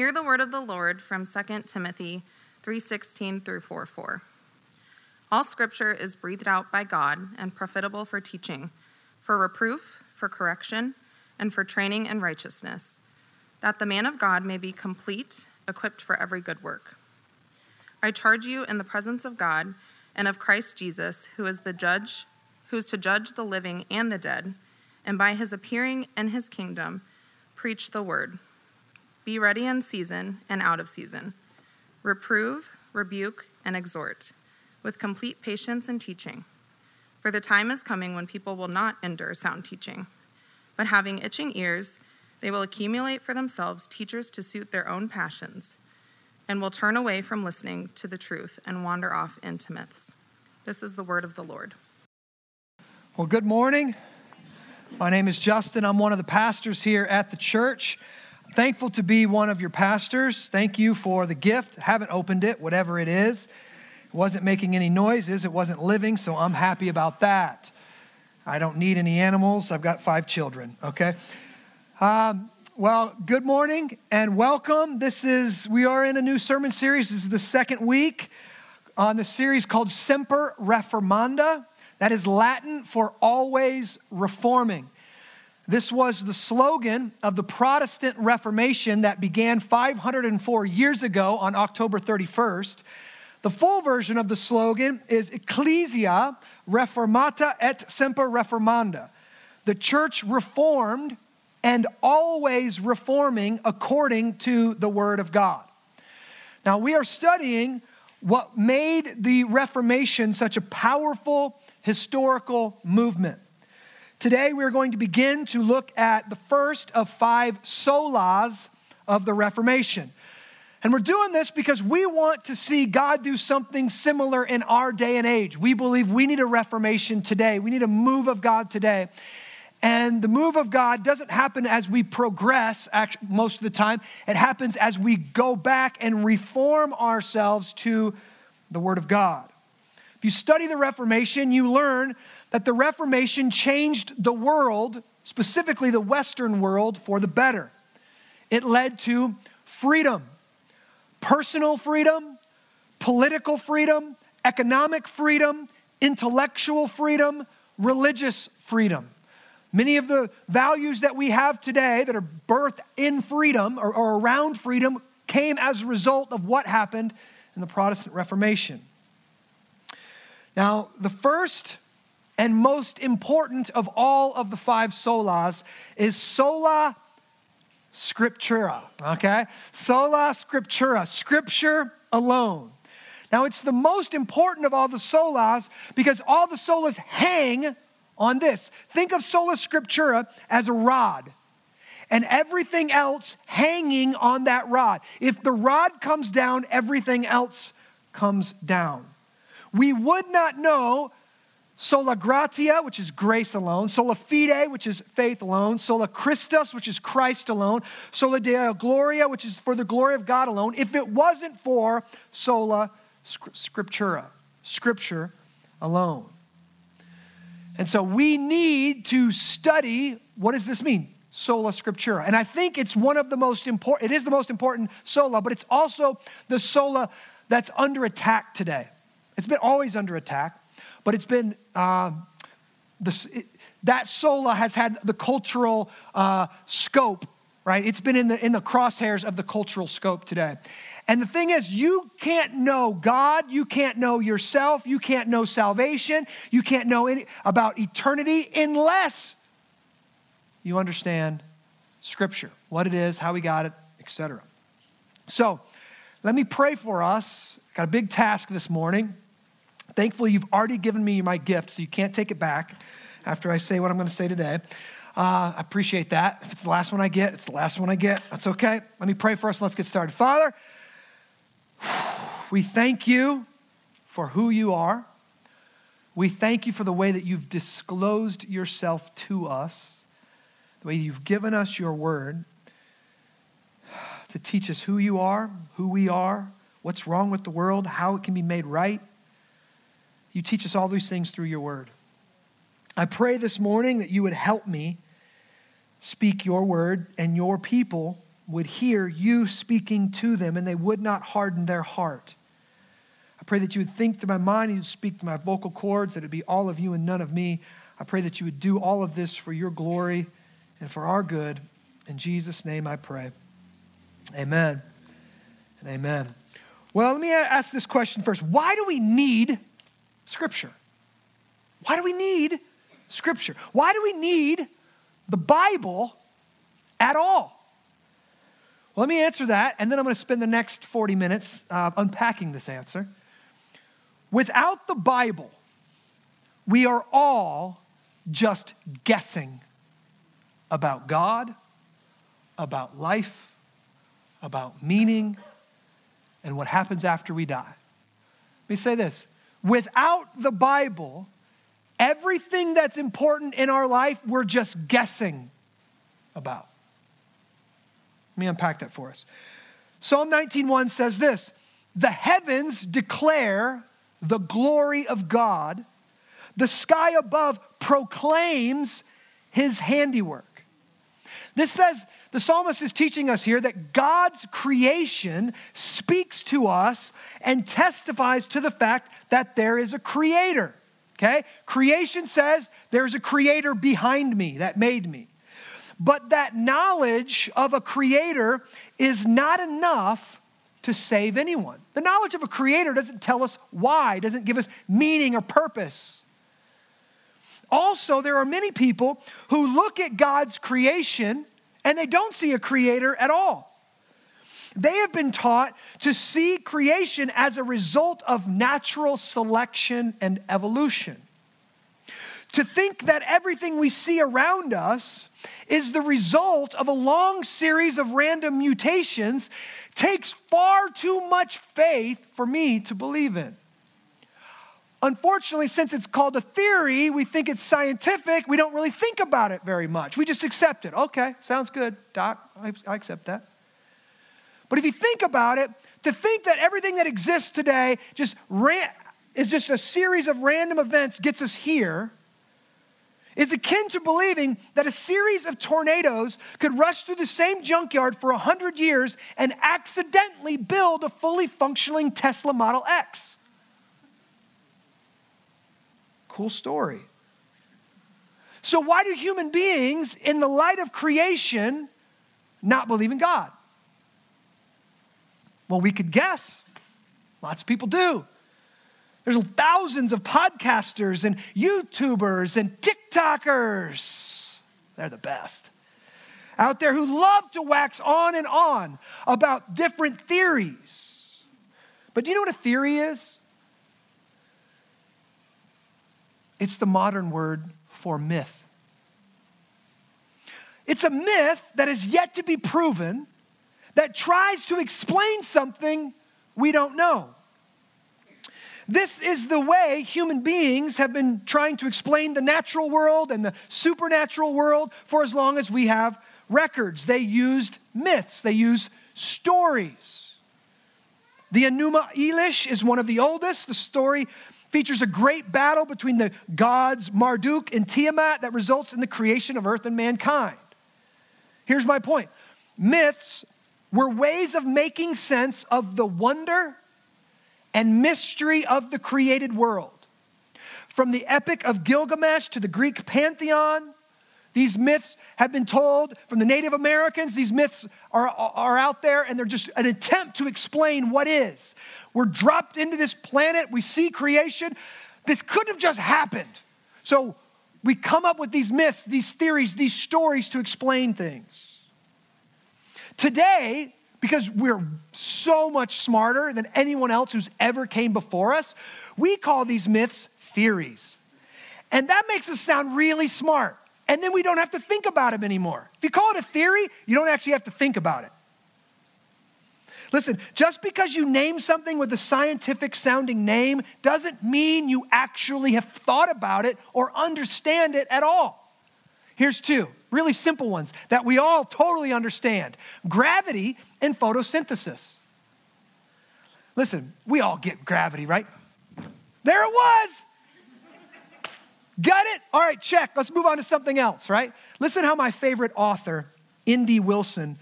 Hear the word of the Lord from 2 Timothy 3:16 through 4:4. All scripture is breathed out by God and profitable for teaching, for reproof, for correction, and for training in righteousness, that the man of God may be complete, equipped for every good work. I charge you in the presence of God and of Christ Jesus, who is the judge, who is to judge the living and the dead, and by his appearing and his kingdom, preach the word. Be ready in season and out of season. Reprove, rebuke, and exhort, with complete patience and teaching. For the time is coming when people will not endure sound teaching, but having itching ears, they will accumulate for themselves teachers to suit their own passions, and will turn away from listening to the truth and wander off into myths. This is the word of the Lord. Well, good morning. My name is Justin. I'm one of the pastors here at the church. Thankful to be one of your pastors. Thank you for the gift. Haven't opened it, whatever it is. It wasn't making any noises, it wasn't living, so I'm happy about that. I don't need any animals. I've got five children, okay? Um, well, good morning and welcome. This is, we are in a new sermon series. This is the second week on the series called Semper Reformanda. That is Latin for always reforming. This was the slogan of the Protestant Reformation that began 504 years ago on October 31st. The full version of the slogan is Ecclesia Reformata et Semper Reformanda. The church reformed and always reforming according to the Word of God. Now, we are studying what made the Reformation such a powerful historical movement. Today, we're going to begin to look at the first of five solas of the Reformation. And we're doing this because we want to see God do something similar in our day and age. We believe we need a reformation today. We need a move of God today. And the move of God doesn't happen as we progress most of the time. It happens as we go back and reform ourselves to the Word of God. If you study the Reformation, you learn that the Reformation changed the world, specifically the Western world, for the better. It led to freedom personal freedom, political freedom, economic freedom, intellectual freedom, religious freedom. Many of the values that we have today that are birthed in freedom or, or, around freedom came as a result of what happened in the Protestant Reformation. Now, the first and most important of all of the five solas is sola scriptura, okay? Sola scriptura, scripture alone. Now, it's the most important of all the solas because all the solas hang on this. Think of sola scriptura as a rod and everything else hanging on that rod. If the rod comes down, everything else comes down. We would not know Sola gratia, which is grace alone. Sola fide, which is faith alone. Sola Christus, which is Christ alone. Sola Deo Gloria, which is for the glory of God alone. If it wasn't for sola scriptura, scripture alone. And so we need to study what does this mean? Sola scriptura. And I think it's one of the most important, it is the most important sola, but it's also the sola that's under attack today. It's been always under attack but it's been uh, it, that sola has had the cultural uh, scope, right? It's been in the, in the crosshairs of the cultural scope today. And the thing is, you can't know God, you can't know yourself, you can't know salvation, you can't know any, about eternity unless you understand Scripture, what it is, how we got it, etc. So, let me pray for us. Got a big task this morning. Thankfully, you've already given me my gift, so you can't take it back after I say what I'm going to say today. Uh, I appreciate that. If it's the last one I get, it's the last one I get. That's okay. Let me pray for us. Let's get started. Father, we thank you for who you are. We thank you for the way that you've disclosed yourself to us, the way you've given us your word to teach us who you are, who we are, what's wrong with the world, how it can be made right. You teach us all these things through your word. I pray this morning that you would help me speak your word and your people would hear you speaking to them and they would not harden their heart. I pray that you would think through my mind, you'd speak to my vocal cords, that it be all of you and none of me. I pray that you would do all of this for your glory and for our good. In Jesus' name I pray. Amen and amen. Well, let me ask this question first. Why do we need Scripture? Why do we need Scripture? Why do we need the Bible at all? Well, let me answer that, and then I'm going to spend the next 40 minutes uh, unpacking this answer. Without the Bible, we are all just guessing about God, about life, about meaning, and what happens after we die. Let me say this without the Bible, everything that's important in our life, we're just guessing about. Let me unpack that for us. Psalm 19:1 says this, "The heavens declare the glory of God. The sky above proclaims his handiwork." This says the psalmist is teaching us here that God's creation speaks to us and testifies to the fact that there is a creator. Okay? Creation says there's a creator behind me that made me. But that knowledge of a creator is not enough to save anyone. The knowledge of a creator doesn't tell us why, doesn't give us meaning or purpose. Also, there are many people who look at God's creation and they don't see a creator at all. They have been taught to see creation as a result of natural selection and evolution. To think that everything we see around us is the result of a long series of random mutations takes far too much faith for me to believe in. Unfortunately, since it's called a theory, we think it's scientific. We don't really think about it very much. We just accept it. Okay, sounds good, Doc. I, I accept that. But if you think about it, to think that everything that exists today just ran, is just a series of random events gets us here is akin to believing that a series of tornadoes could rush through the same junkyard for 100 years and accidentally build a fully functioning Tesla Model X. Cool story. So, why do human beings, in the light of creation, not believe in God? Well, we could guess. Lots of people do. There's thousands of podcasters and YouTubers and TikTokers. They're the best. Out there who love to wax on and on about different theories. But do you know what a theory is? It's the modern word for myth. It's a myth that is yet to be proven that tries to explain something we don't know. This is the way human beings have been trying to explain the natural world and the supernatural world for as long as we have records. They used myths, they used stories. The Enuma Elish is one of the oldest. The story features a great battle between the gods Marduk and Tiamat that results in the creation of earth and mankind. Here's my point myths were ways of making sense of the wonder and mystery of the created world. From the Epic of Gilgamesh to the Greek pantheon, these myths have been told from the Native Americans. These myths are, are out there and they're just an attempt to explain what is. We're dropped into this planet, we see creation. This couldn't have just happened. So we come up with these myths, these theories, these stories to explain things. Today, because we're so much smarter than anyone else who's ever came before us, we call these myths theories. And that makes us sound really smart. And then we don't have to think about them anymore. If you call it a theory, you don't actually have to think about it. Listen, just because you name something with a scientific sounding name doesn't mean you actually have thought about it or understand it at all. Here's two really simple ones that we all totally understand gravity and photosynthesis. Listen, we all get gravity, right? There it was. Got it? All right, check. Let's move on to something else, right? Listen how my favorite author, N.D. Wilson,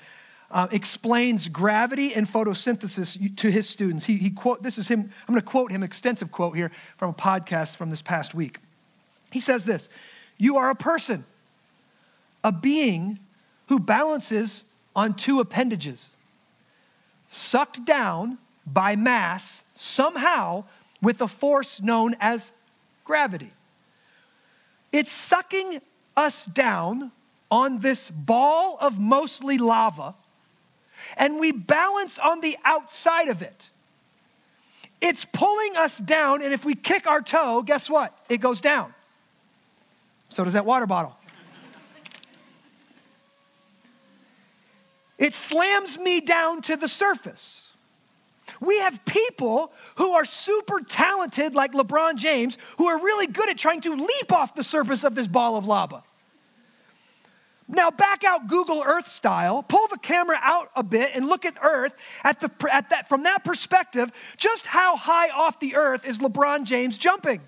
uh, explains gravity and photosynthesis to his students. He, he quote, this is him, I'm going to quote him, extensive quote here from a podcast from this past week. He says this You are a person, a being who balances on two appendages, sucked down by mass somehow with a force known as gravity. It's sucking us down on this ball of mostly lava and we balance on the outside of it. It's pulling us down, and if we kick our toe, guess what? It goes down. So does that water bottle. it slams me down to the surface. We have people who are super talented, like LeBron James, who are really good at trying to leap off the surface of this ball of lava. Now, back out Google Earth style, pull the camera out a bit and look at Earth at the, at that, from that perspective. Just how high off the Earth is LeBron James jumping?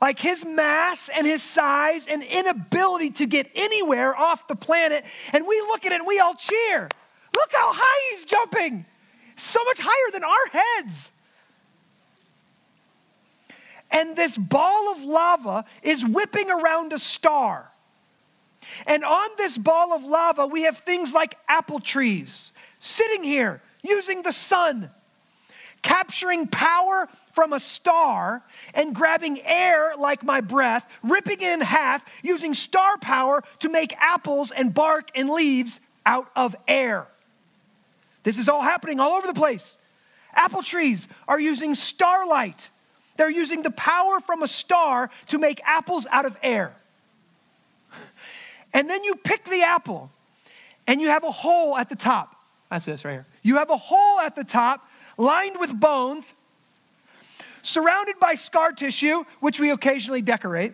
Like his mass and his size and inability to get anywhere off the planet. And we look at it and we all cheer. Look how high he's jumping. So much higher than our heads. And this ball of lava is whipping around a star. And on this ball of lava, we have things like apple trees sitting here using the sun, capturing power from a star and grabbing air like my breath, ripping it in half, using star power to make apples and bark and leaves out of air. This is all happening all over the place. Apple trees are using starlight. They're using the power from a star to make apples out of air. And then you pick the apple and you have a hole at the top. That's this right here. You have a hole at the top lined with bones, surrounded by scar tissue, which we occasionally decorate.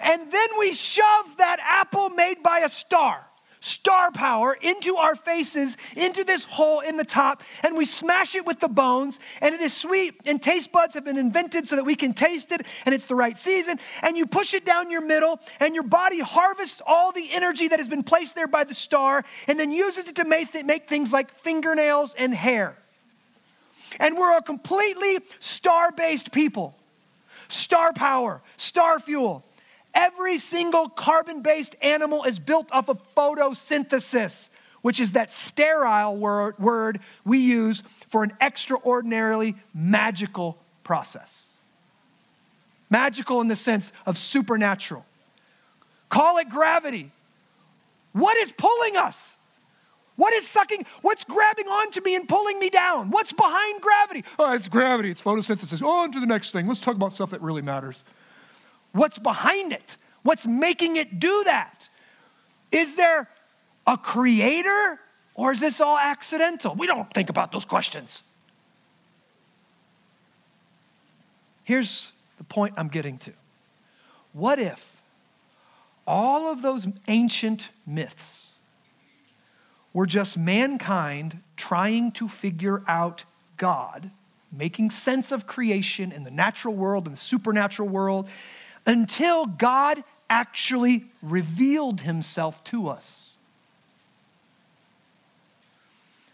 And then we shove that apple made by a star star power into our faces, into this hole in the top, and we smash it with the bones, and it is sweet, and taste buds have been invented so that we can taste it, and it's the right season, and you push it down your middle, and your body harvests all the energy that has been placed there by the star, and then uses it to make, th- make things like fingernails and hair. And we're a completely star based people. Star power, star fuel. Every single carbon based animal is built off of photosynthesis, which is that sterile word, word we use for an extraordinarily magical process. Magical in the sense of supernatural. Call it gravity. What is pulling us? What is sucking? What's grabbing onto me and pulling me down? What's behind gravity? Oh, it's gravity, it's photosynthesis. On to the next thing. Let's talk about stuff that really matters. What's behind it? What's making it do that? Is there a creator or is this all accidental? We don't think about those questions. Here's the point I'm getting to. What if all of those ancient myths were just mankind trying to figure out God, making sense of creation in the natural world and the supernatural world, until God actually revealed himself to us.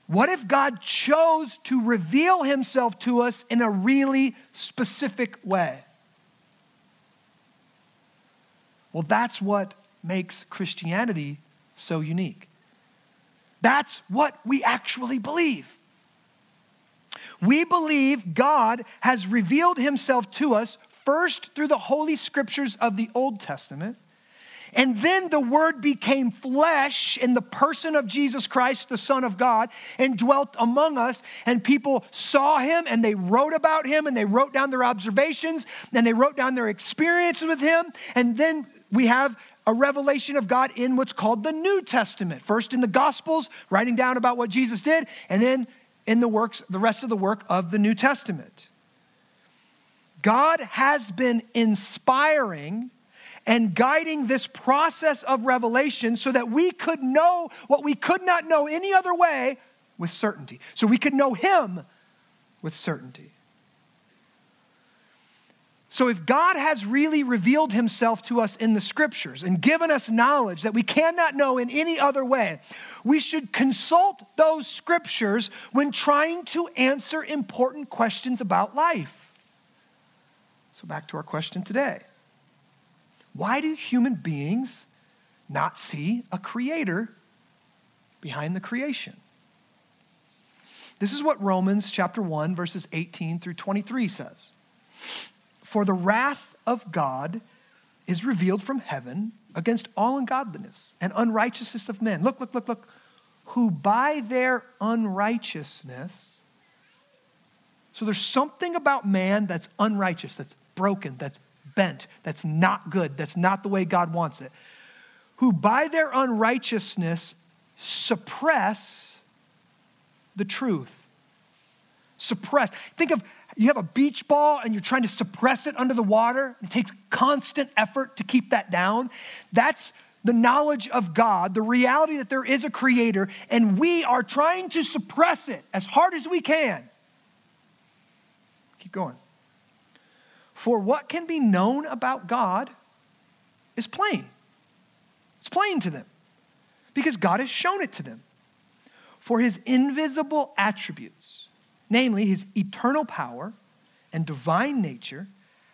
What if God chose to reveal himself to us in a really specific way? Well, that's what makes Christianity so unique. That's what we actually believe. We believe God has revealed himself to us first through the holy scriptures of the Old Testament. And then the Word became flesh in the person of Jesus Christ, the Son of God, and dwelt among us. And people saw him and they wrote about him and they wrote down their observations and they wrote down their experiences with him. And then we have a revelation of God in what's called the New Testament. First in the Gospels, writing down about what Jesus did, and then in the works, the rest of the work of the New Testament. God has been inspiring and guiding this process of revelation so that we could know what we could not know any other way with certainty. So we could know Him with certainty. So, if God has really revealed himself to us in the scriptures and given us knowledge that we cannot know in any other way, we should consult those scriptures when trying to answer important questions about life. So, back to our question today Why do human beings not see a creator behind the creation? This is what Romans chapter 1, verses 18 through 23 says. For the wrath of God is revealed from heaven against all ungodliness and unrighteousness of men. Look, look, look, look. Who by their unrighteousness, so there's something about man that's unrighteous, that's broken, that's bent, that's not good, that's not the way God wants it. Who by their unrighteousness suppress the truth. Suppress. Think of you have a beach ball and you're trying to suppress it under the water. It takes constant effort to keep that down. That's the knowledge of God, the reality that there is a creator, and we are trying to suppress it as hard as we can. Keep going. For what can be known about God is plain. It's plain to them because God has shown it to them. For his invisible attributes namely his eternal power and divine nature,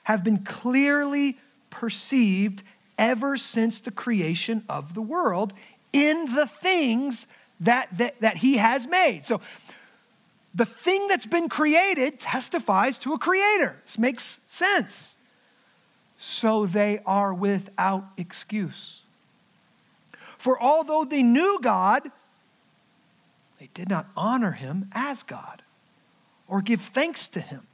have been clearly perceived ever since the creation of the world in the things that, that, that he has made. So the thing that's been created testifies to a creator. This makes sense. So they are without excuse. For although they knew God, they did not honor him as God or give thanks to him.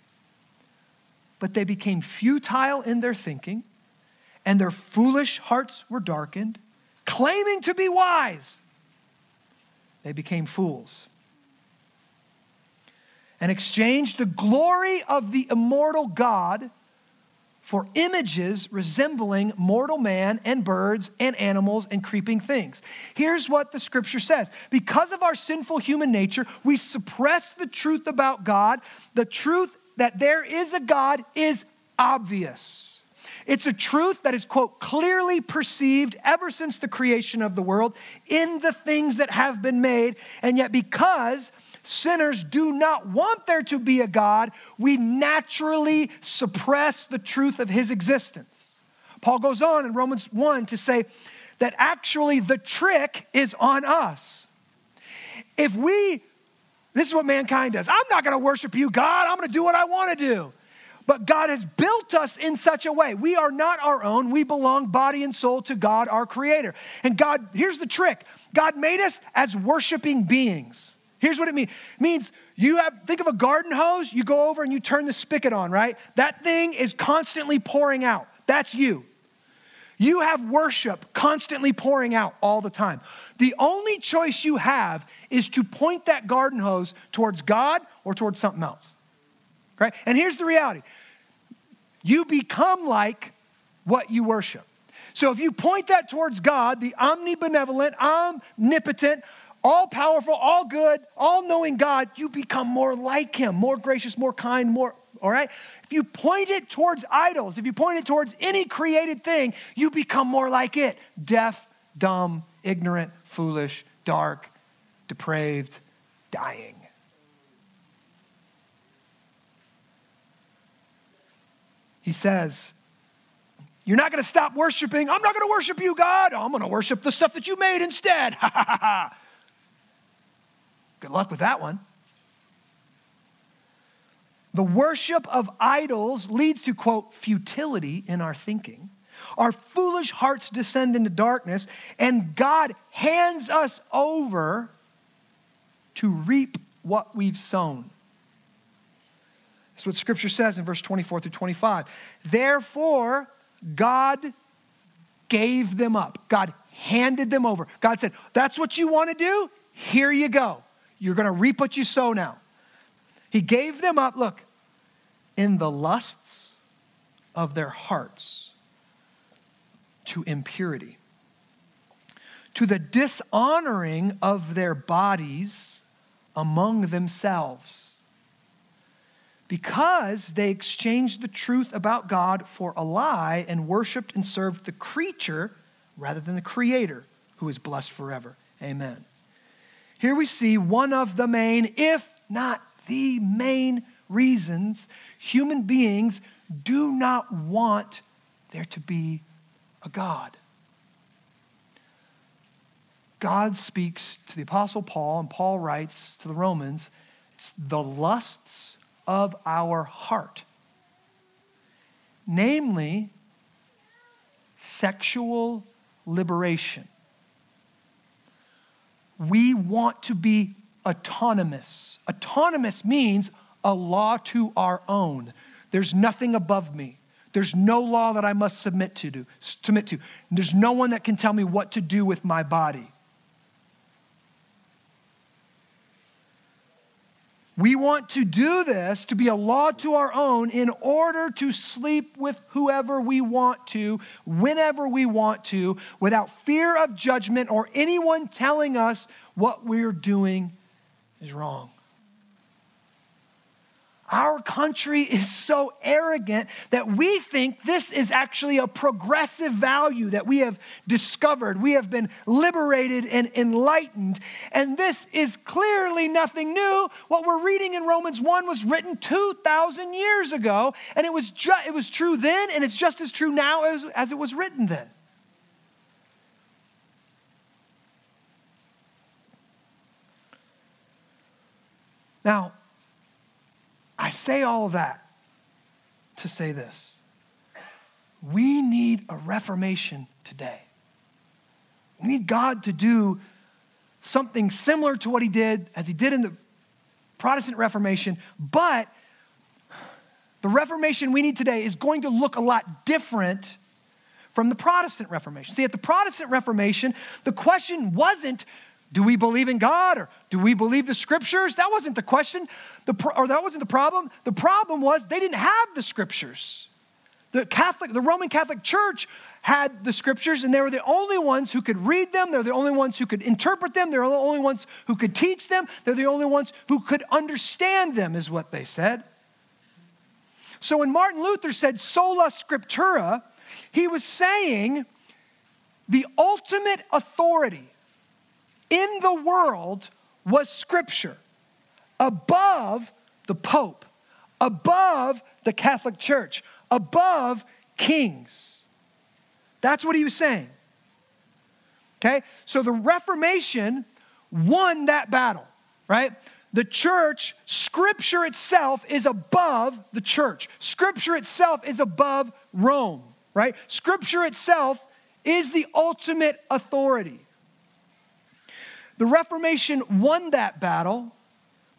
But they became futile in their thinking, and their foolish hearts were darkened. Claiming to be wise, they became fools and exchanged the glory of the immortal God for images resembling mortal man and birds and animals and creeping things. Here's what the scripture says Because of our sinful human nature, we suppress the truth about God. The truth that there is a God is obvious. It's a truth that is, quote, clearly perceived ever since the creation of the world in the things that have been made. And yet, because sinners do not want there to be a God, we naturally suppress the truth of his existence. Paul goes on in Romans 1 to say that actually the trick is on us. If we, this is what mankind does I'm not gonna worship you, God, I'm gonna do what I wanna do. But God has built us in such a way. We are not our own. We belong body and soul to God, our creator. And God, here's the trick God made us as worshiping beings. Here's what it means. It means you have think of a garden hose, you go over and you turn the spigot on, right? That thing is constantly pouring out. That's you. You have worship constantly pouring out all the time. The only choice you have is to point that garden hose towards God or towards something else. Right? And here's the reality. You become like what you worship. So if you point that towards God, the omnibenevolent, omnipotent, all powerful, all good, all knowing God, you become more like Him, more gracious, more kind, more, all right? If you point it towards idols, if you point it towards any created thing, you become more like it deaf, dumb, ignorant, foolish, dark, depraved, dying. He says, You're not going to stop worshiping. I'm not going to worship you, God. Oh, I'm going to worship the stuff that you made instead. Ha ha ha ha. Good luck with that one. The worship of idols leads to, quote, futility in our thinking. Our foolish hearts descend into darkness, and God hands us over to reap what we've sown. That's what scripture says in verse 24 through 25. Therefore, God gave them up. God handed them over. God said, That's what you want to do? Here you go. You're going to reap what you sow now. He gave them up, look, in the lusts of their hearts to impurity, to the dishonoring of their bodies among themselves because they exchanged the truth about God for a lie and worshiped and served the creature rather than the creator who is blessed forever. Amen. Here we see one of the main, if not the main reasons human beings do not want there to be a God. God speaks to the Apostle Paul, and Paul writes to the Romans it's the lusts of our heart, namely sexual liberation. We want to be autonomous. Autonomous means a law to our own. There's nothing above me. There's no law that I must submit to. Do, submit to. There's no one that can tell me what to do with my body. We want to do this to be a law to our own in order to sleep with whoever we want to, whenever we want to, without fear of judgment or anyone telling us what we're doing is wrong. Our country is so arrogant that we think this is actually a progressive value that we have discovered. We have been liberated and enlightened. And this is clearly nothing new. What we're reading in Romans 1 was written 2,000 years ago, and it was, ju- it was true then, and it's just as true now as, as it was written then. Now, I say all of that to say this. We need a reformation today. We need God to do something similar to what he did as he did in the Protestant Reformation, but the Reformation we need today is going to look a lot different from the Protestant Reformation. See, at the Protestant Reformation, the question wasn't do we believe in God or do we believe the scriptures? That wasn't the question, the, or that wasn't the problem. The problem was they didn't have the scriptures. The Catholic, the Roman Catholic Church had the scriptures, and they were the only ones who could read them. They're the only ones who could interpret them. They're the only ones who could teach them. They're the only ones who could understand them, is what they said. So when Martin Luther said sola scriptura, he was saying the ultimate authority in the world was Scripture, above the Pope, above the Catholic Church, above kings. That's what he was saying. Okay? So the Reformation won that battle, right? The church, Scripture itself is above the church. Scripture itself is above Rome, right? Scripture itself is the ultimate authority. The Reformation won that battle.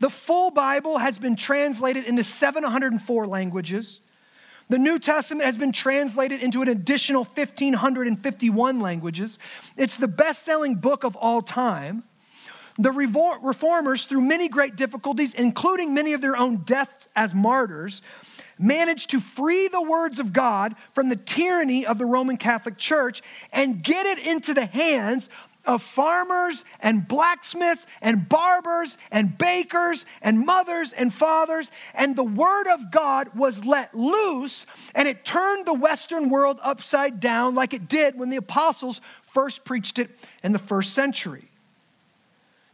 The full Bible has been translated into 704 languages. The New Testament has been translated into an additional 1,551 languages. It's the best selling book of all time. The reformers, through many great difficulties, including many of their own deaths as martyrs, managed to free the words of God from the tyranny of the Roman Catholic Church and get it into the hands of farmers and blacksmiths and barbers and bakers and mothers and fathers. And the word of God was let loose and it turned the Western world upside down like it did when the apostles first preached it in the first century.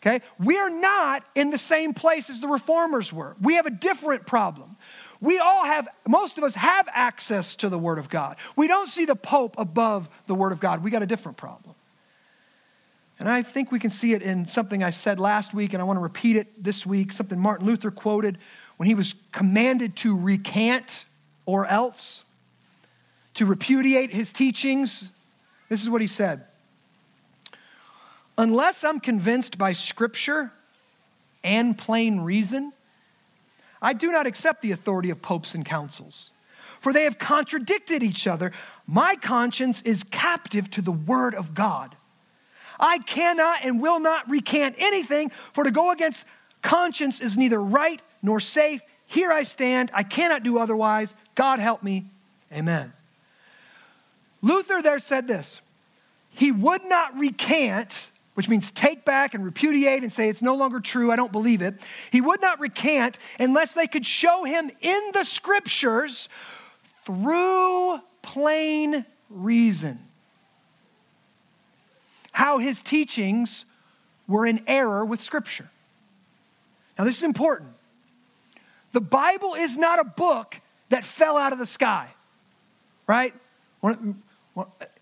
Okay? We are not in the same place as the reformers were. We have a different problem. We all have, most of us have access to the Word of God. We don't see the Pope above the Word of God. We got a different problem. And I think we can see it in something I said last week, and I want to repeat it this week, something Martin Luther quoted when he was commanded to recant or else, to repudiate his teachings. This is what he said Unless I'm convinced by scripture and plain reason, I do not accept the authority of popes and councils, for they have contradicted each other. My conscience is captive to the word of God. I cannot and will not recant anything, for to go against conscience is neither right nor safe. Here I stand. I cannot do otherwise. God help me. Amen. Luther there said this He would not recant, which means take back and repudiate and say it's no longer true, I don't believe it. He would not recant unless they could show him in the scriptures through plain reason how his teachings were in error with scripture. Now, this is important. The Bible is not a book that fell out of the sky, right? when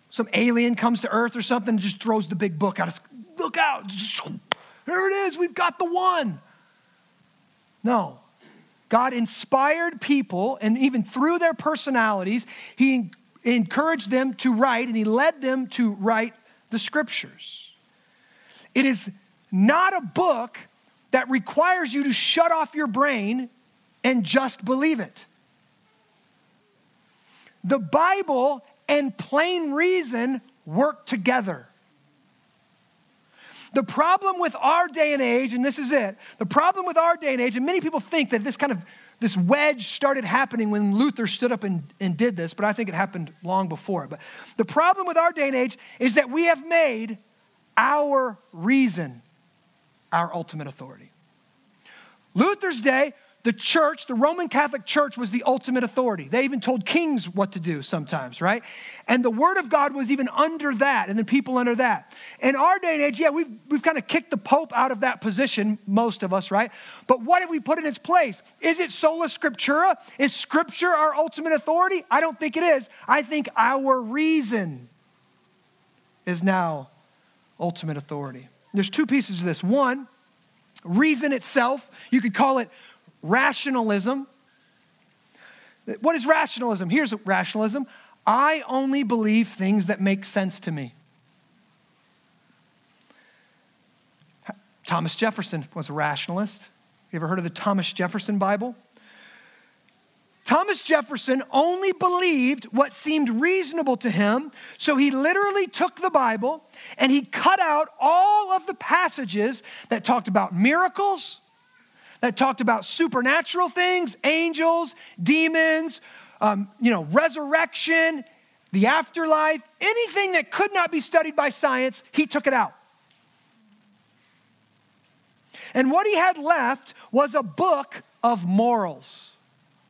some alien comes to earth or something and just throws the big book out. Of, Look out. Here it is. We've got the one. No. God inspired people, and even through their personalities, He encouraged them to write and He led them to write the scriptures. It is not a book that requires you to shut off your brain and just believe it. The Bible and plain reason work together. The problem with our day and age, and this is it, the problem with our day and age, and many people think that this kind of this wedge started happening when Luther stood up and, and did this, but I think it happened long before. But the problem with our day and age is that we have made our reason our ultimate authority. Luther's day, the church, the Roman Catholic Church, was the ultimate authority. They even told kings what to do sometimes, right? And the Word of God was even under that, and then people under that. In our day and age, yeah, we've, we've kind of kicked the Pope out of that position, most of us, right? But what did we put in its place? Is it sola scriptura? Is Scripture our ultimate authority? I don't think it is. I think our reason is now ultimate authority. There's two pieces of this. One, reason itself, you could call it rationalism. What is rationalism? Here's rationalism I only believe things that make sense to me. Thomas Jefferson was a rationalist. You ever heard of the Thomas Jefferson Bible? Thomas Jefferson only believed what seemed reasonable to him, so he literally took the Bible and he cut out all of the passages that talked about miracles, that talked about supernatural things, angels, demons, um, you know, resurrection, the afterlife, anything that could not be studied by science, he took it out. And what he had left was a book of morals,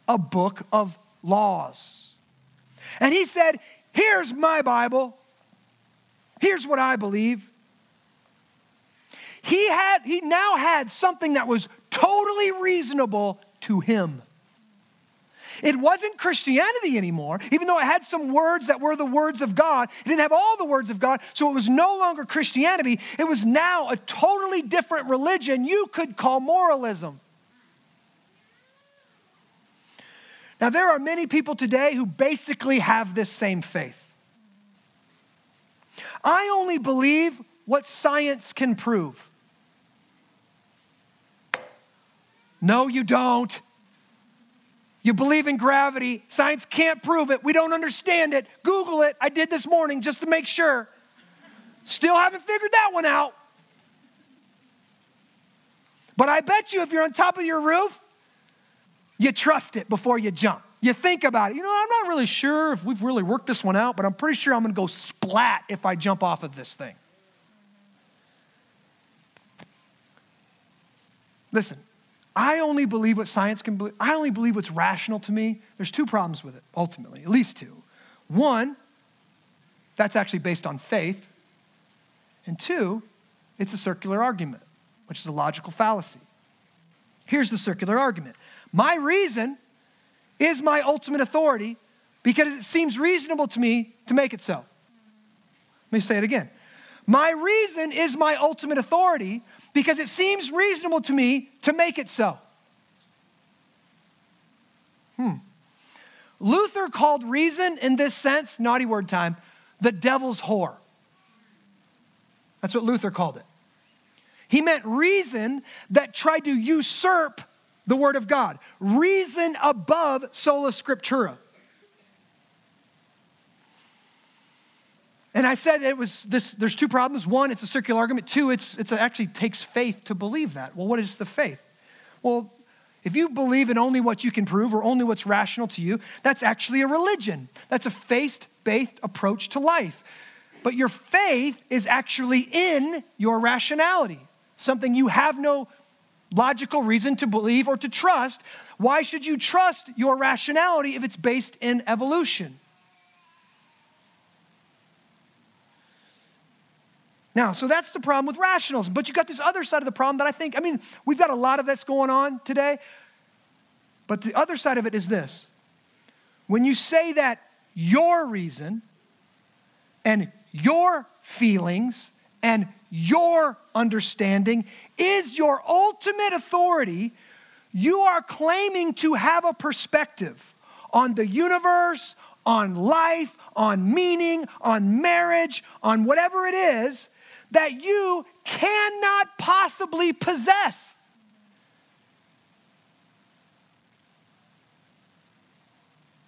a book of laws. And he said, Here's my Bible. Here's what I believe. He had he now had something that was totally reasonable to him. It wasn't Christianity anymore, even though it had some words that were the words of God. It didn't have all the words of God, so it was no longer Christianity. It was now a totally different religion you could call moralism. Now, there are many people today who basically have this same faith. I only believe what science can prove. No, you don't. You believe in gravity. Science can't prove it. We don't understand it. Google it. I did this morning just to make sure. Still haven't figured that one out. But I bet you if you're on top of your roof, you trust it before you jump. You think about it. You know, I'm not really sure if we've really worked this one out, but I'm pretty sure I'm going to go splat if I jump off of this thing. Listen, I only believe what science can believe. I only believe what's rational to me. There's two problems with it, ultimately, at least two. One, that's actually based on faith. And two, it's a circular argument, which is a logical fallacy. Here's the circular argument My reason is my ultimate authority because it seems reasonable to me to make it so. Let me say it again. My reason is my ultimate authority because it seems reasonable to me to make it so. Hmm. Luther called reason in this sense, naughty word time, the devil's whore. That's what Luther called it. He meant reason that tried to usurp the word of God, reason above sola scriptura. And I said it was this, there's two problems. One, it's a circular argument. Two, it's, it's it actually takes faith to believe that. Well, what is the faith? Well, if you believe in only what you can prove or only what's rational to you, that's actually a religion. That's a faith based approach to life. but your faith is actually in your rationality, something you have no logical reason to believe or to trust. Why should you trust your rationality if it's based in evolution? Now, so that's the problem with rationalism. But you got this other side of the problem that I think, I mean, we've got a lot of that's going on today. But the other side of it is this when you say that your reason and your feelings and your understanding is your ultimate authority, you are claiming to have a perspective on the universe, on life, on meaning, on marriage, on whatever it is that you cannot possibly possess.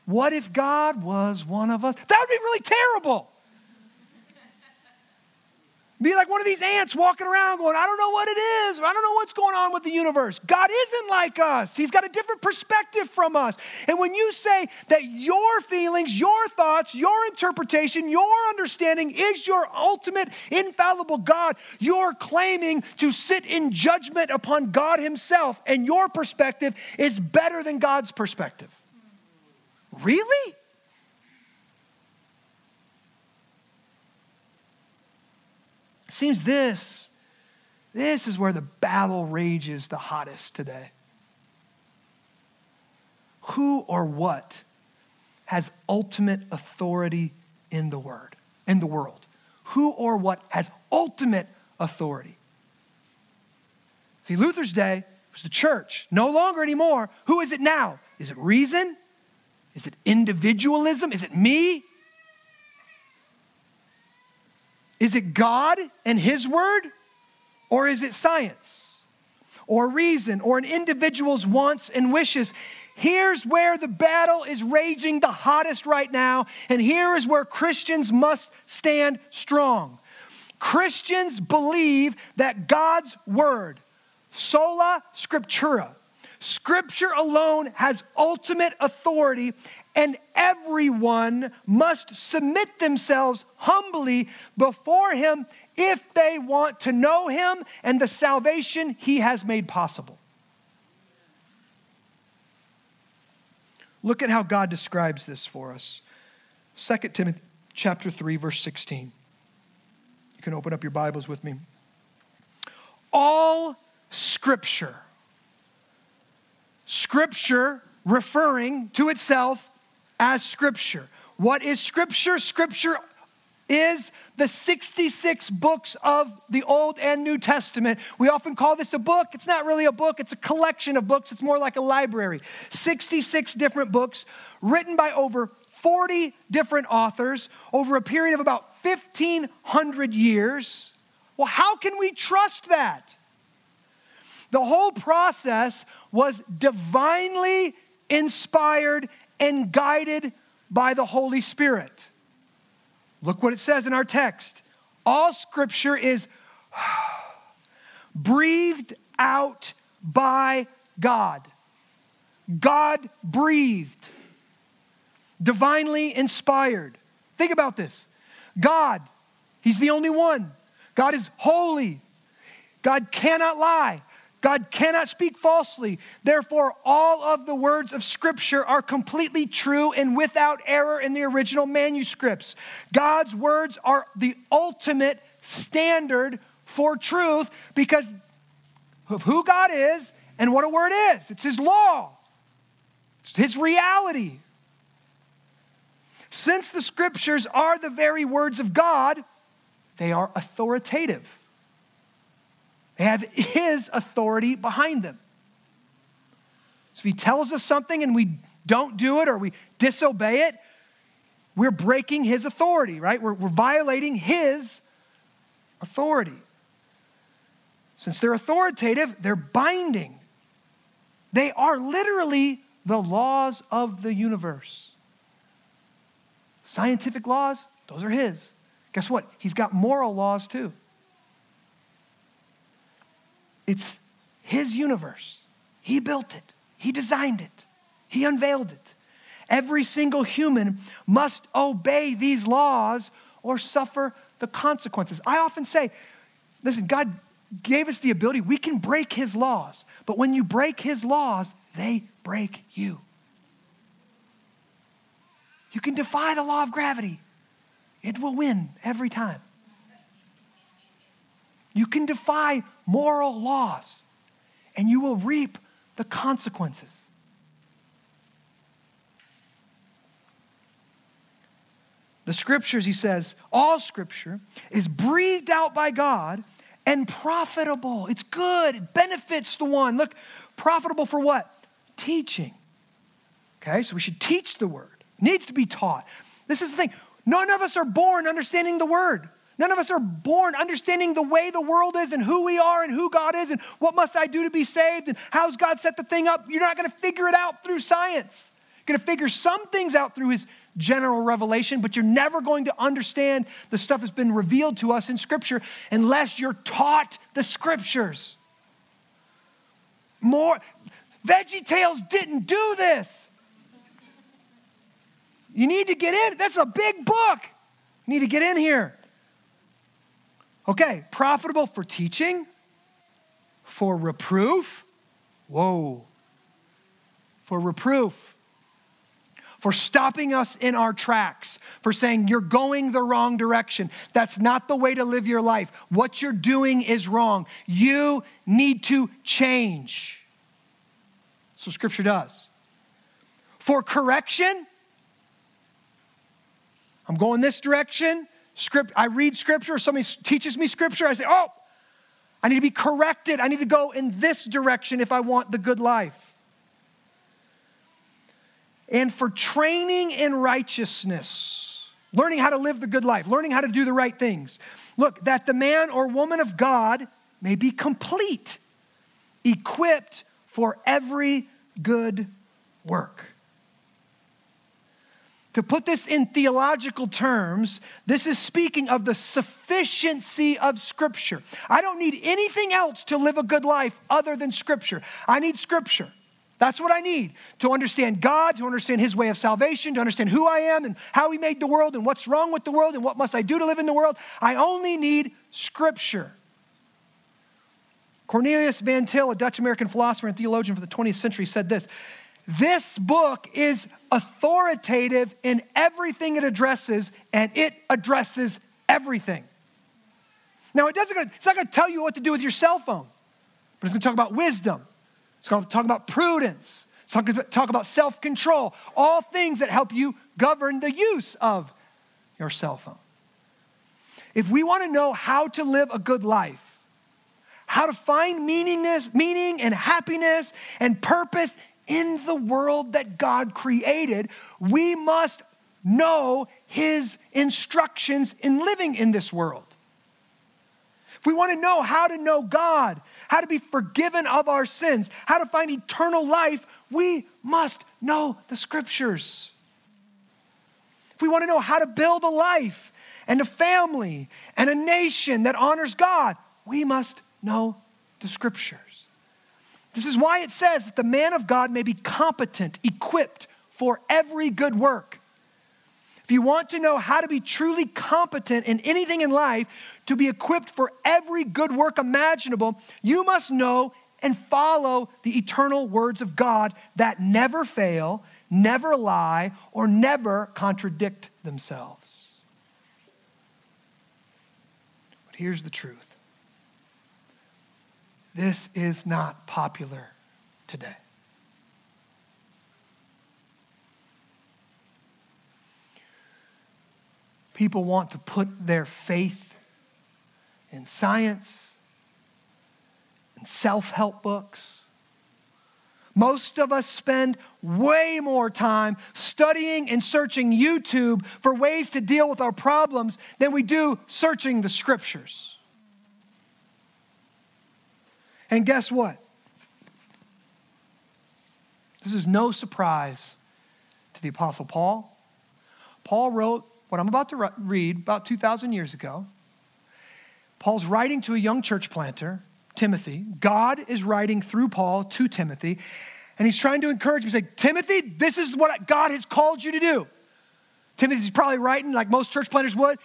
What if God was one of us? That would be really terrible. Be like one of these ants walking around going, I don't know what it is, I don't know what's going on with the universe. God isn't like us. He's got a different perspective from us. And when you say that your feelings, your thoughts, your interpretation, your understanding is your ultimate infallible God, you're claiming to sit in judgment upon God Himself, and your perspective is better than God's perspective. Really? Seems this, this is where the battle rages the hottest today. Who or what has ultimate authority in the word, in the world? Who or what has ultimate authority? See, Luther's day was the church. No longer anymore. Who is it now? Is it reason? Is it individualism? Is it me? Is it God and His word, or is it science, or reason, or an individual's wants and wishes? Here's where the battle is raging the hottest right now, and here is where Christians must stand strong. Christians believe that God's word, sola scriptura, Scripture alone has ultimate authority, and everyone must submit themselves humbly before Him if they want to know Him and the salvation He has made possible. Look at how God describes this for us. 2 Timothy chapter 3 verse 16. You can open up your Bibles with me. All scripture Scripture referring to itself as Scripture. What is Scripture? Scripture is the 66 books of the Old and New Testament. We often call this a book. It's not really a book, it's a collection of books. It's more like a library. 66 different books written by over 40 different authors over a period of about 1,500 years. Well, how can we trust that? The whole process was divinely inspired and guided by the Holy Spirit. Look what it says in our text. All scripture is breathed out by God. God breathed, divinely inspired. Think about this God, He's the only one. God is holy. God cannot lie. God cannot speak falsely. Therefore, all of the words of Scripture are completely true and without error in the original manuscripts. God's words are the ultimate standard for truth because of who God is and what a word is. It's His law, it's His reality. Since the Scriptures are the very words of God, they are authoritative. They have His authority behind them. So if He tells us something and we don't do it or we disobey it, we're breaking His authority, right? We're, we're violating His authority. Since they're authoritative, they're binding. They are literally the laws of the universe. Scientific laws, those are His. Guess what? He's got moral laws too. It's His universe. He built it, He designed it, He unveiled it. Every single human must obey these laws or suffer the consequences. I often say, listen, God gave us the ability, we can break his laws. But when you break his laws, they break you. You can defy the law of gravity, it will win every time. You can defy moral laws, and you will reap the consequences. The scriptures, he says, all scripture is breathed out by God and profitable. It's good, it benefits the one. Look, profitable for what? Teaching. Okay, so we should teach the word. It needs to be taught. This is the thing. None of us are born understanding the word. None of us are born understanding the way the world is and who we are and who God is and what must I do to be saved and how's God set the thing up. You're not going to figure it out through science. You're going to figure some things out through his general revelation, but you're never going to understand the stuff that's been revealed to us in Scripture unless you're taught the Scriptures. More, Veggie Tales didn't do this. You need to get in. That's a big book. You need to get in here. Okay, profitable for teaching, for reproof. Whoa. For reproof for stopping us in our tracks, for saying you're going the wrong direction. That's not the way to live your life. What you're doing is wrong. You need to change. So scripture does. For correction, I'm going this direction. Script, I read scripture, somebody teaches me scripture, I say, oh, I need to be corrected. I need to go in this direction if I want the good life and for training in righteousness, learning how to live the good life, learning how to do the right things. Look, that the man or woman of God may be complete, equipped for every good work. To put this in theological terms, this is speaking of the sufficiency of Scripture. I don't need anything else to live a good life other than Scripture. I need Scripture. That's what I need to understand God, to understand His way of salvation, to understand who I am and how He made the world and what's wrong with the world and what must I do to live in the world. I only need Scripture. Cornelius Van Til, a Dutch American philosopher and theologian for the 20th century, said this This book is authoritative in everything it addresses, and it addresses everything. Now, it doesn't, it's not going to tell you what to do with your cell phone, but it's going to talk about wisdom it's going to talk about prudence. It's going to talk about self control, all things that help you govern the use of your cell phone. If we want to know how to live a good life, how to find meaningness, meaning and happiness and purpose in the world that God created, we must know His instructions in living in this world. If we want to know how to know God, how to be forgiven of our sins, how to find eternal life, we must know the scriptures. If we want to know how to build a life and a family and a nation that honors God, we must know the scriptures. This is why it says that the man of God may be competent, equipped for every good work. If you want to know how to be truly competent in anything in life, to be equipped for every good work imaginable, you must know and follow the eternal words of God that never fail, never lie, or never contradict themselves. But here's the truth this is not popular today. People want to put their faith in science, and self help books. Most of us spend way more time studying and searching YouTube for ways to deal with our problems than we do searching the scriptures. And guess what? This is no surprise to the Apostle Paul. Paul wrote what I'm about to read about 2,000 years ago. Paul's writing to a young church planter, Timothy. God is writing through Paul to Timothy, and he's trying to encourage him, say, Timothy, this is what God has called you to do. Timothy's probably writing, like most church planters would.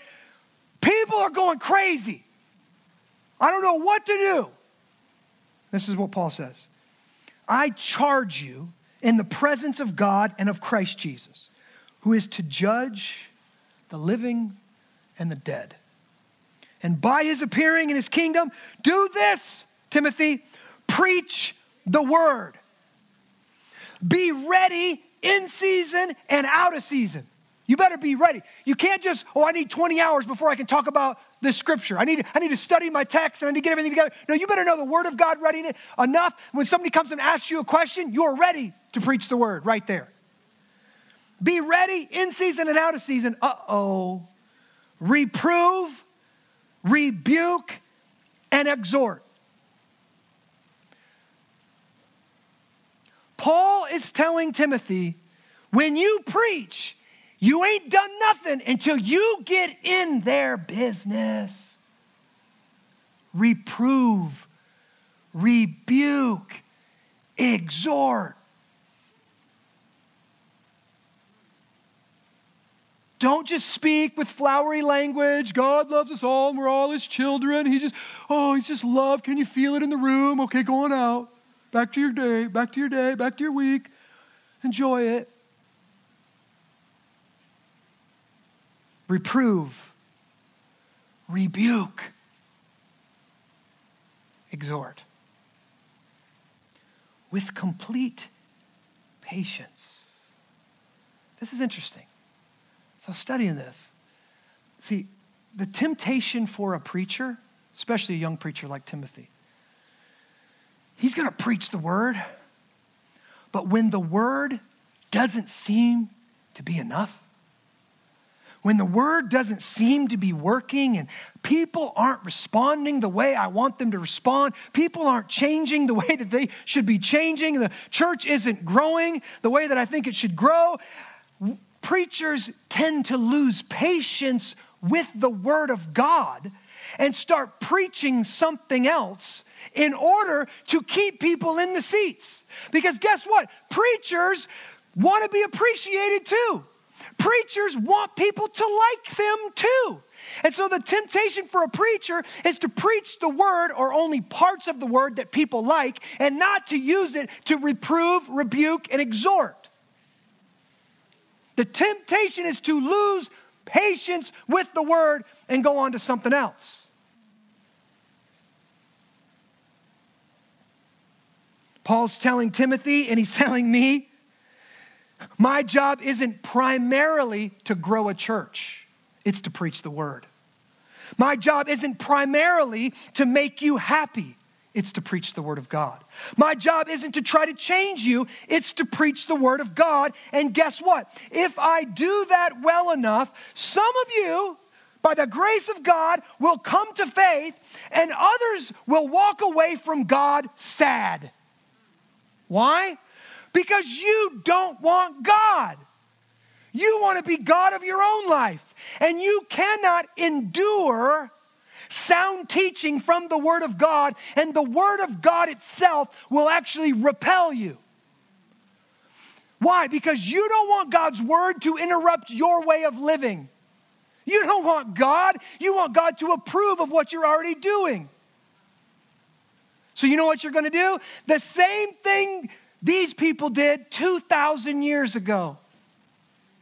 People are going crazy. I don't know what to do. This is what Paul says I charge you in the presence of God and of Christ Jesus, who is to judge the living and the dead. And by his appearing in his kingdom, do this, Timothy, preach the word. Be ready in season and out of season. You better be ready. You can't just, oh, I need 20 hours before I can talk about this scripture. I need, I need to study my text and I need to get everything together. No, you better know the word of God ready enough. When somebody comes and asks you a question, you're ready to preach the word right there. Be ready in season and out of season. Uh oh. Reprove, rebuke, and exhort. Paul is telling Timothy when you preach, you ain't done nothing until you get in their business. Reprove, rebuke, exhort. Don't just speak with flowery language. God loves us all and we're all his children. He just, oh, he's just love. Can you feel it in the room? Okay, going out. Back to your day, back to your day, back to your week. Enjoy it. Reprove, rebuke, exhort with complete patience. This is interesting. So, studying this, see, the temptation for a preacher, especially a young preacher like Timothy, he's going to preach the word, but when the word doesn't seem to be enough, when the word doesn't seem to be working and people aren't responding the way I want them to respond, people aren't changing the way that they should be changing, the church isn't growing the way that I think it should grow, preachers tend to lose patience with the word of God and start preaching something else in order to keep people in the seats. Because guess what? Preachers want to be appreciated too. Preachers want people to like them too. And so the temptation for a preacher is to preach the word or only parts of the word that people like and not to use it to reprove, rebuke, and exhort. The temptation is to lose patience with the word and go on to something else. Paul's telling Timothy and he's telling me my job isn't primarily to grow a church, it's to preach the word. My job isn't primarily to make you happy, it's to preach the word of God. My job isn't to try to change you, it's to preach the word of God. And guess what? If I do that well enough, some of you, by the grace of God, will come to faith, and others will walk away from God sad. Why? Because you don't want God. You want to be God of your own life, and you cannot endure sound teaching from the Word of God, and the Word of God itself will actually repel you. Why? Because you don't want God's Word to interrupt your way of living. You don't want God, you want God to approve of what you're already doing. So, you know what you're going to do? The same thing these people did 2,000 years ago.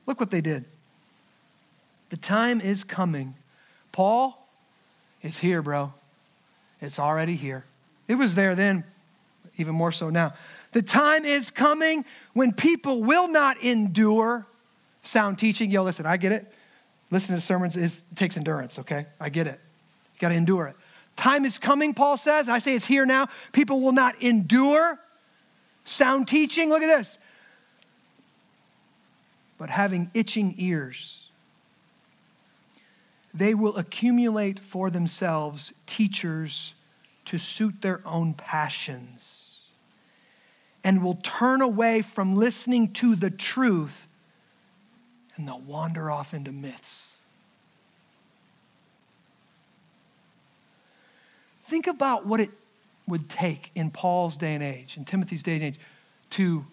Look what they did. The time is coming. Paul, it's here, bro. It's already here. It was there then, even more so now. The time is coming when people will not endure sound teaching. Yo, listen, I get it. Listening to sermons is, takes endurance, okay? I get it. You got to endure it. Time is coming, Paul says. I say it's here now. People will not endure sound teaching. Look at this. But having itching ears, they will accumulate for themselves teachers to suit their own passions and will turn away from listening to the truth and they'll wander off into myths. Think about what it would take in Paul's day and age, in Timothy's day and age, to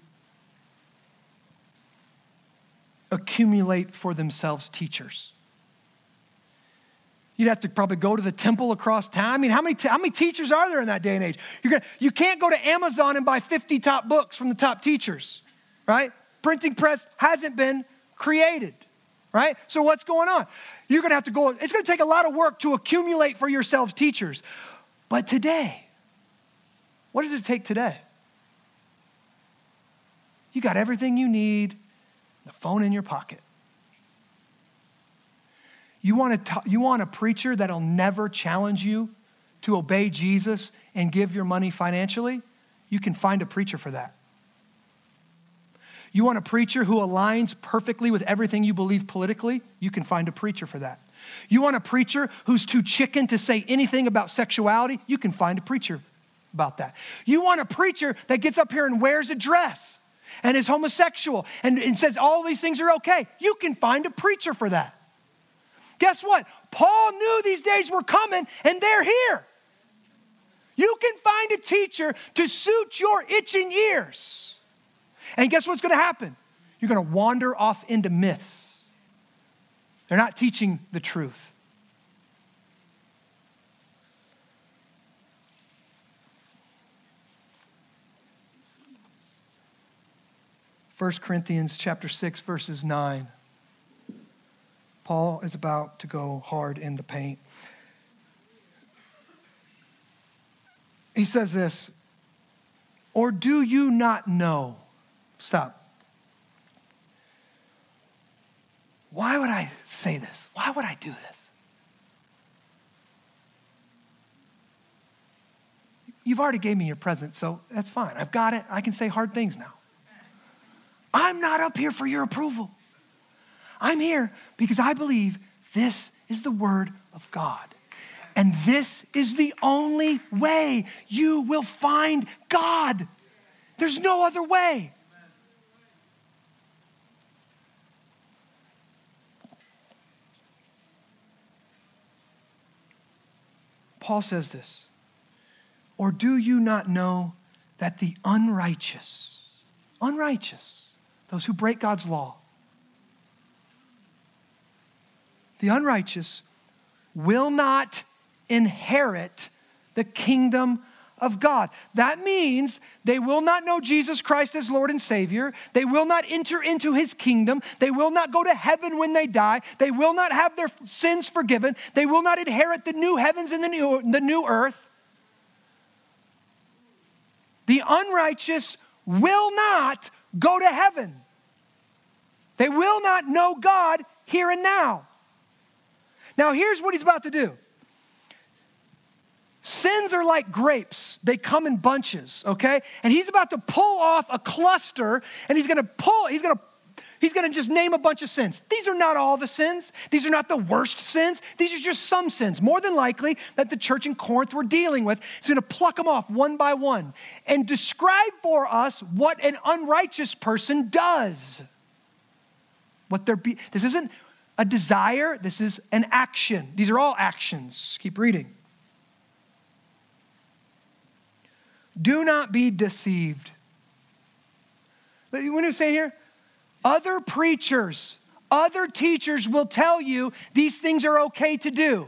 accumulate for themselves teachers. You'd have to probably go to the temple across town. I mean, how many, t- how many teachers are there in that day and age? You're gonna, you can't go to Amazon and buy 50 top books from the top teachers, right? Printing press hasn't been created, right? So what's going on? You're going to have to go, it's going to take a lot of work to accumulate for yourselves teachers. But today, what does it take today? You got everything you need, the phone in your pocket. You want, to you want a preacher that'll never challenge you to obey Jesus and give your money financially? You can find a preacher for that. You want a preacher who aligns perfectly with everything you believe politically? You can find a preacher for that. You want a preacher who's too chicken to say anything about sexuality? You can find a preacher about that. You want a preacher that gets up here and wears a dress and is homosexual and, and says all these things are okay? You can find a preacher for that. Guess what? Paul knew these days were coming and they're here. You can find a teacher to suit your itching ears. And guess what's going to happen? You're going to wander off into myths. They're not teaching the truth. First Corinthians chapter 6 verses 9. Paul is about to go hard in the paint. He says this, or do you not know? Stop. Why would I say this? Why would I do this? You've already gave me your present, so that's fine. I've got it. I can say hard things now. I'm not up here for your approval. I'm here because I believe this is the Word of God. And this is the only way you will find God. There's no other way. Paul says this Or do you not know that the unrighteous, unrighteous, those who break God's law, the unrighteous will not inherit the kingdom of God. That means they will not know Jesus Christ as Lord and Savior. They will not enter into his kingdom. They will not go to heaven when they die. They will not have their sins forgiven. They will not inherit the new heavens and the new, the new earth. The unrighteous will not go to heaven. They will not know God here and now. Now, here's what he's about to do. Sins are like grapes, they come in bunches, okay? And he's about to pull off a cluster and he's gonna pull, he's gonna He's going to just name a bunch of sins. These are not all the sins. These are not the worst sins. These are just some sins, more than likely, that the church in Corinth were dealing with. He's going to pluck them off one by one and describe for us what an unrighteous person does. What their be- this isn't a desire, this is an action. These are all actions. Keep reading. Do not be deceived. What are you saying here? Other preachers, other teachers will tell you these things are okay to do.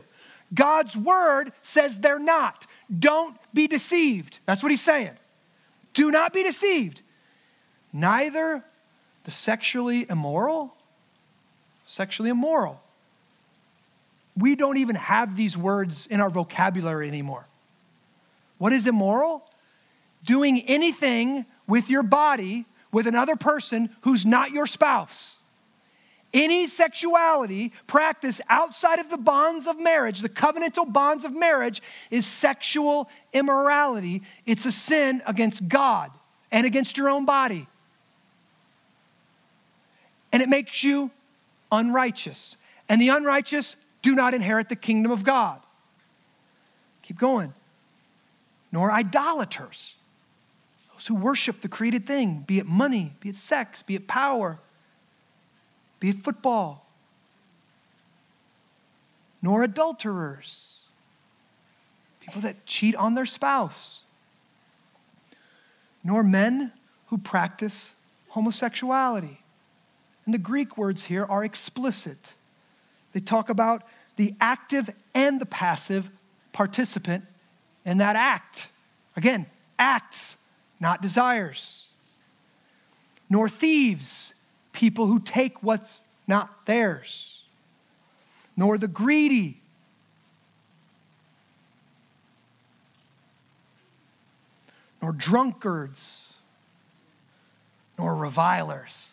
God's word says they're not. Don't be deceived. That's what he's saying. Do not be deceived. Neither the sexually immoral sexually immoral. We don't even have these words in our vocabulary anymore. What is immoral? Doing anything with your body with another person who's not your spouse. Any sexuality practice outside of the bonds of marriage, the covenantal bonds of marriage, is sexual immorality. It's a sin against God and against your own body. And it makes you unrighteous. And the unrighteous do not inherit the kingdom of God. Keep going. Nor idolaters, who worship the created thing, be it money, be it sex, be it power, be it football. Nor adulterers, people that cheat on their spouse. Nor men who practice homosexuality and the Greek words here are explicit. They talk about the active and the passive participant in that act. Again, acts, not desires. Nor thieves, people who take what's not theirs. Nor the greedy, nor drunkards, nor revilers.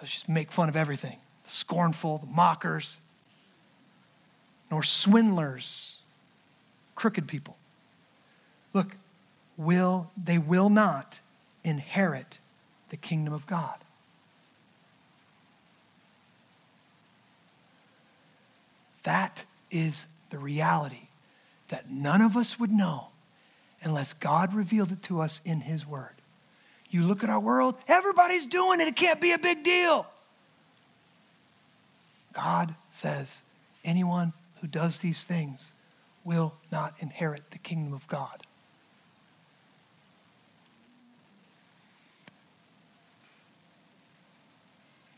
Let's just make fun of everything the scornful, the mockers, nor swindlers, crooked people. Look, will they will not inherit the kingdom of God. That is the reality that none of us would know unless God revealed it to us in His Word. You look at our world, everybody's doing it, it can't be a big deal. God says anyone who does these things will not inherit the kingdom of God.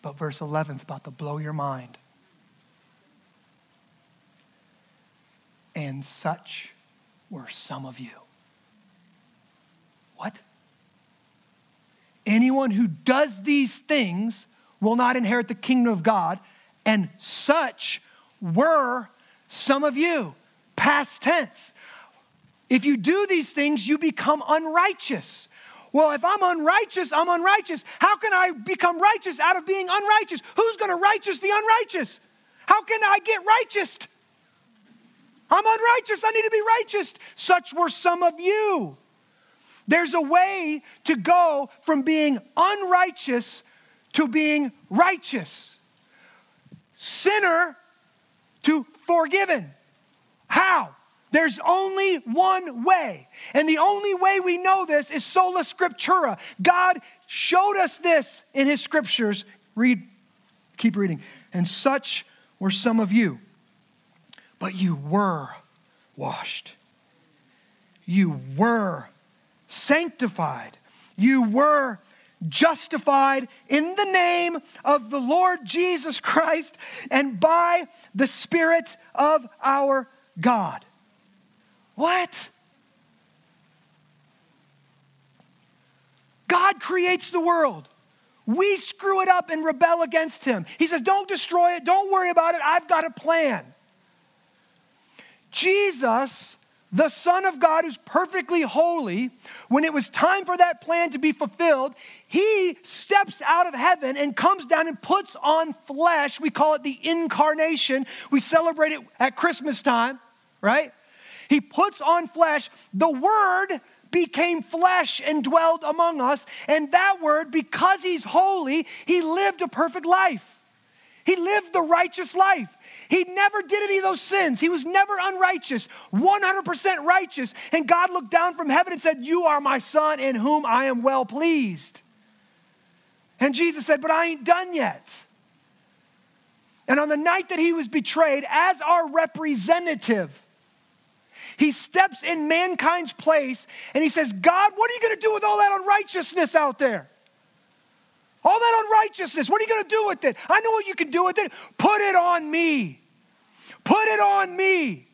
But verse 11 is about to blow your mind. And such were some of you. What? Anyone who does these things will not inherit the kingdom of God, and such were some of you. Past tense. If you do these things, you become unrighteous. Well, if I'm unrighteous, I'm unrighteous. How can I become righteous out of being unrighteous? Who's going to righteous the unrighteous? How can I get righteous? I'm unrighteous. I need to be righteous. Such were some of you. There's a way to go from being unrighteous to being righteous. Sinner to forgiven. How? There's only one way. And the only way we know this is sola scriptura. God showed us this in his scriptures. Read, keep reading. And such were some of you. But you were washed. You were sanctified. You were justified in the name of the Lord Jesus Christ and by the Spirit of our God. What? God creates the world. We screw it up and rebel against Him. He says, Don't destroy it. Don't worry about it. I've got a plan. Jesus the Son of God, who's perfectly holy, when it was time for that plan to be fulfilled, he steps out of heaven and comes down and puts on flesh. We call it the incarnation. We celebrate it at Christmas time, right? He puts on flesh. The Word became flesh and dwelled among us. And that Word, because he's holy, he lived a perfect life. He lived the righteous life. He never did any of those sins. He was never unrighteous, 100% righteous. And God looked down from heaven and said, You are my son in whom I am well pleased. And Jesus said, But I ain't done yet. And on the night that he was betrayed, as our representative, he steps in mankind's place and he says, God, what are you going to do with all that unrighteousness out there? All that unrighteousness, what are you going to do with it? I know what you can do with it. Put it on me. Put it on me.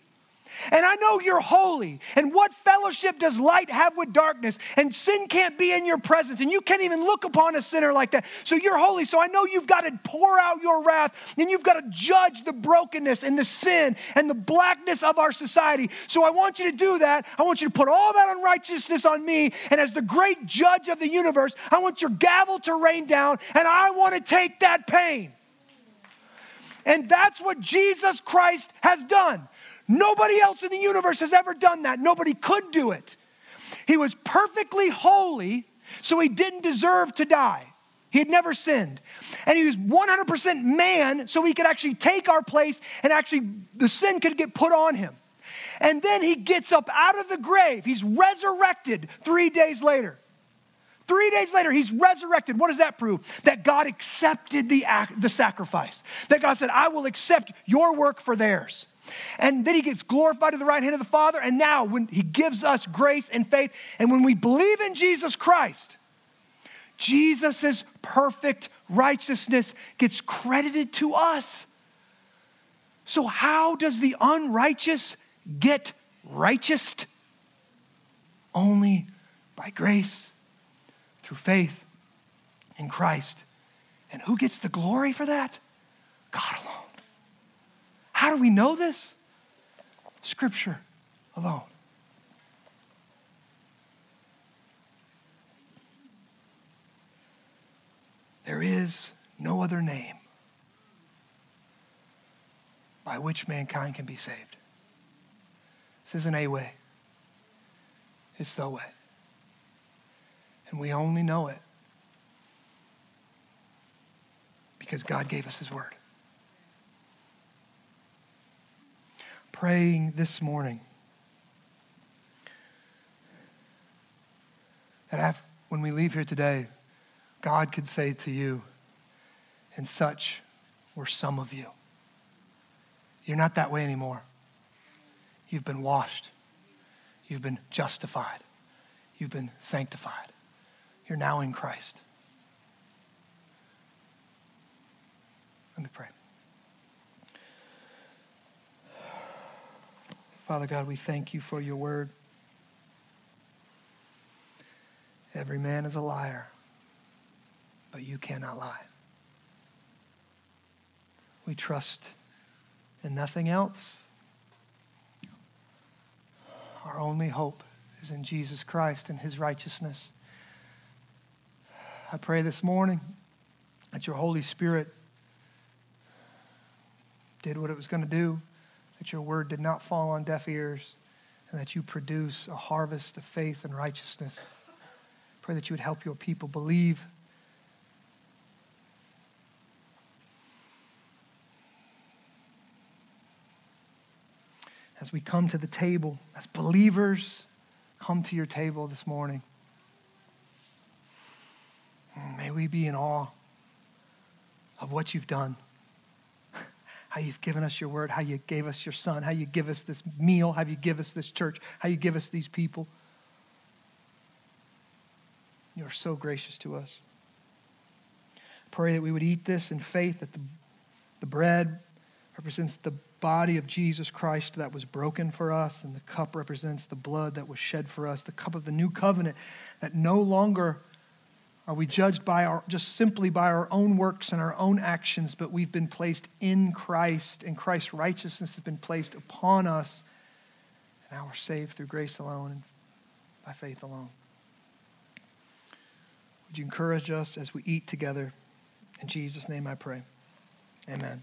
And I know you're holy. And what fellowship does light have with darkness? And sin can't be in your presence. And you can't even look upon a sinner like that. So you're holy. So I know you've got to pour out your wrath and you've got to judge the brokenness and the sin and the blackness of our society. So I want you to do that. I want you to put all that unrighteousness on me. And as the great judge of the universe, I want your gavel to rain down and I want to take that pain. And that's what Jesus Christ has done. Nobody else in the universe has ever done that. Nobody could do it. He was perfectly holy, so he didn't deserve to die. He had never sinned. And he was 100% man, so he could actually take our place and actually the sin could get put on him. And then he gets up out of the grave. He's resurrected three days later. Three days later, he's resurrected. What does that prove? That God accepted the, act, the sacrifice. That God said, I will accept your work for theirs. And then he gets glorified to the right hand of the Father. And now, when he gives us grace and faith, and when we believe in Jesus Christ, Jesus' perfect righteousness gets credited to us. So, how does the unrighteous get righteous? Only by grace, through faith in Christ. And who gets the glory for that? God alone. How do we know this? Scripture alone. There is no other name by which mankind can be saved. This isn't a way, it's the way. And we only know it because God gave us His Word. Praying this morning that when we leave here today, God could say to you, and such were some of you. You're not that way anymore. You've been washed. You've been justified. You've been sanctified. You're now in Christ. Let me pray. Father God, we thank you for your word. Every man is a liar, but you cannot lie. We trust in nothing else. Our only hope is in Jesus Christ and his righteousness. I pray this morning that your Holy Spirit did what it was going to do, that your word did not fall on deaf ears, and that you produce a harvest of faith and righteousness. Pray that you would help your people believe as we come to the table, as believers, come to your table this morning. May we be in awe of what you've done, how you've given us your word, how you gave us your son, how you give us this meal, how you give us this church, how you give us these people. You are so gracious to us. Pray that we would eat this in faith, that the, the bread represents the body of Jesus Christ that was broken for us, and the cup represents the blood that was shed for us, the cup of the new covenant, that no longer are we judged by our, just simply by our own works and our own actions, but we've been placed in Christ, and Christ's righteousness has been placed upon us, and now we're saved through grace alone and by faith alone. Would you encourage us as we eat together? In Jesus' name I pray. Amen.